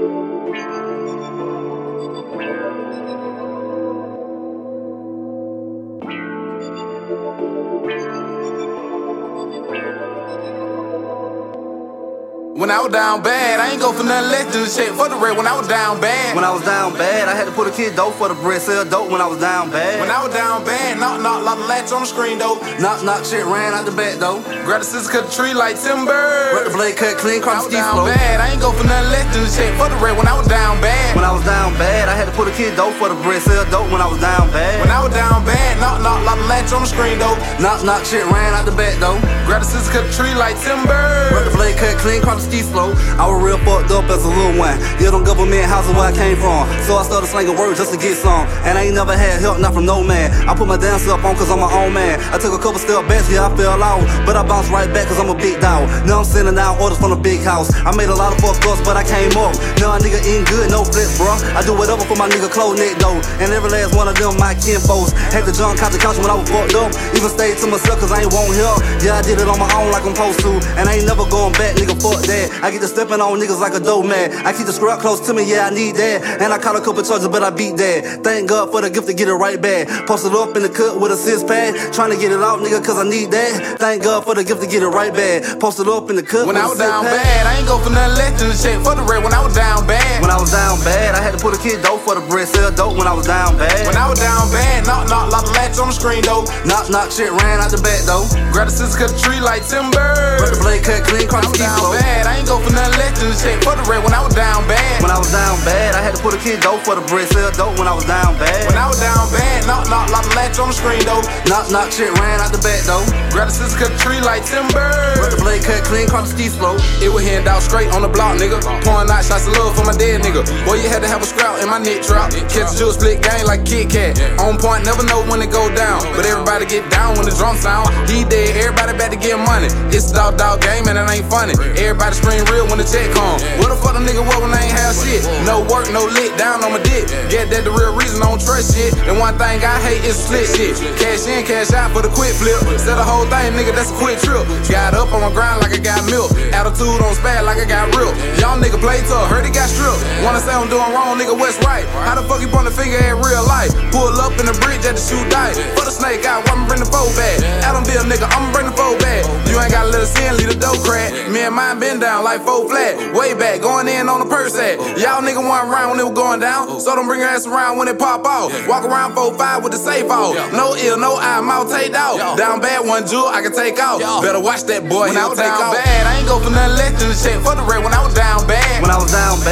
When I was down bad, I ain't go for nothing less than the check for the red. When I was down bad, When I was down bad, I had to put a kid dope for the bread. Sell dope when I was down bad. when I was down bad, knock knock like the latch on the screen though. knock knock shit ran out the back though. Grab the scissors, cut the tree like timber. Rip the blade cut clean, cross the down flow. bad, I ain't go for nothing less than the check for the red. When I was down bad, When I was down bad, I had to put a kid dope for the bread. Sell dope when I was down bad. The latch on the screen though. knock knock shit ran out the back though. Grab the scissors, cut the tree like timber. Rip the blade cut clean, cross the ski flow. I was real fucked up as a little one. Yeah, them government houses where I came from. So I started slinging words just to get some. And I ain't never had help, not from no man. I put my dance up on cause I'm my own man. I took a couple step backs, yeah, I fell out. But I bounced right back cause I'm a big dog. Now I'm sending out orders from the big house. I made a lot of fuck ups, but I came up. Now a nigga eating good, no flex, bro. I do whatever for my nigga close neck though. And every last one of them my kinfolks. Had to jump out the couch when I was fucked up. Even stayed to myself cause I ain't want help. Yeah, I did it on my own like I'm supposed to. And I ain't never going back, nigga, fuck that. I get to stepping on niggas like a dope man. I keep the scrap close to me, yeah, I need that. And I caught a couple charges, but I beat that. Thank God for the gift to get it right back. Posted up in the cut with a six pad. Trying to get it out, nigga, cause I need that. Thank God for the gift to get it right back. Posted up in the cut When I was down pad. bad, I ain't go for nothing less than the check for the red. When I was down bad, When I was down bad, I had to put a kid dope for the bread. Sell dope when I was down bad. when I was down bad, knock knock like the latch on the screen though. Knock knock shit ran out the back though. Grab the scissors, cut the tree like timber. Rip the blade cut clean, cross the down flow. bad, I ain't go for nothing less than the check for the red. When I was down bad, When I was down bad, I had to put a kid dope for the bread. Sell dope when I was down bad. when I was down bad, knock knock like the latch on the screen though. knock knock shit ran out the back though. Grab the scissors, cut the tree like timber. Rip the blade cut clean, cross the ski flow. It was hand out straight on the block, nigga. Pouring out shots of love for my dead nigga. Boy, you had to have a scrap in my neck trap. Catch a jewel split game like Kit Kat. On point, never know when it go down. But everybody get down when the drum sound. He dead, everybody get money. It's dog dog game and it ain't funny. Everybody scream real when the check come. What the fuck the nigga was when I ain't have shit? No work, no lit, down on my dick. Get that the real reason I don't trust shit. And one thing I hate is split shit. Cash in, cash out for the quick flip. Sell the whole thing, nigga, that's a quick trip. Got up on my grind like I got milk. Attitude on spad like I got real. Y'all nigga play tough, heard he got stripped. Wanna say I'm doing wrong, nigga, what's right? How the fuck you point the finger at real life? Pull up in the bridge at the shoot dice. For the snake out, I'ma bring the foe back. Adamsville, nigga, I'ma bring ain't gotta let in, leave the dough crack. Me and mine been down like four flat. Way back, going in on the purse at. Y'all nigga wasn't around when it was going down. So don't bring your ass around when it pop off. Walk around 4-5 with the safe off. No ill, no eye, mouth taped out. Down bad, one jewel, I can take out. Better watch that boy, When I he'll was take down out. bad, I ain't go for nothing less than the check for the red when I was down bad. When I was down bad, I had to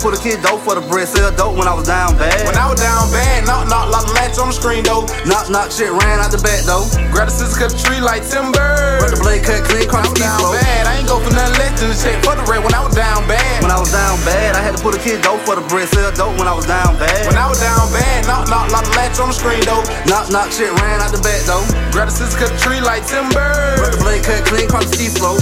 put a kid dope for the bread. Sell dope when I was down bad. When I was down bad, knock knock like the latch on the screen though. knock knock shit ran out the back though. Grab the scissors, cut the tree like timber. Rip the blade cut clean, cross the down bad, I ain't go for nothing less than the check for the red when I was down bad. When I was down bad, I had to put a kid dope for the bread. Sell dope when I was down bad. When I was down bad, knock knock like the latch on the screen though. knock knock shit ran out the back though. Grab the scissors, cut the tree like timber. Rip the blade cut clean, cross the flow.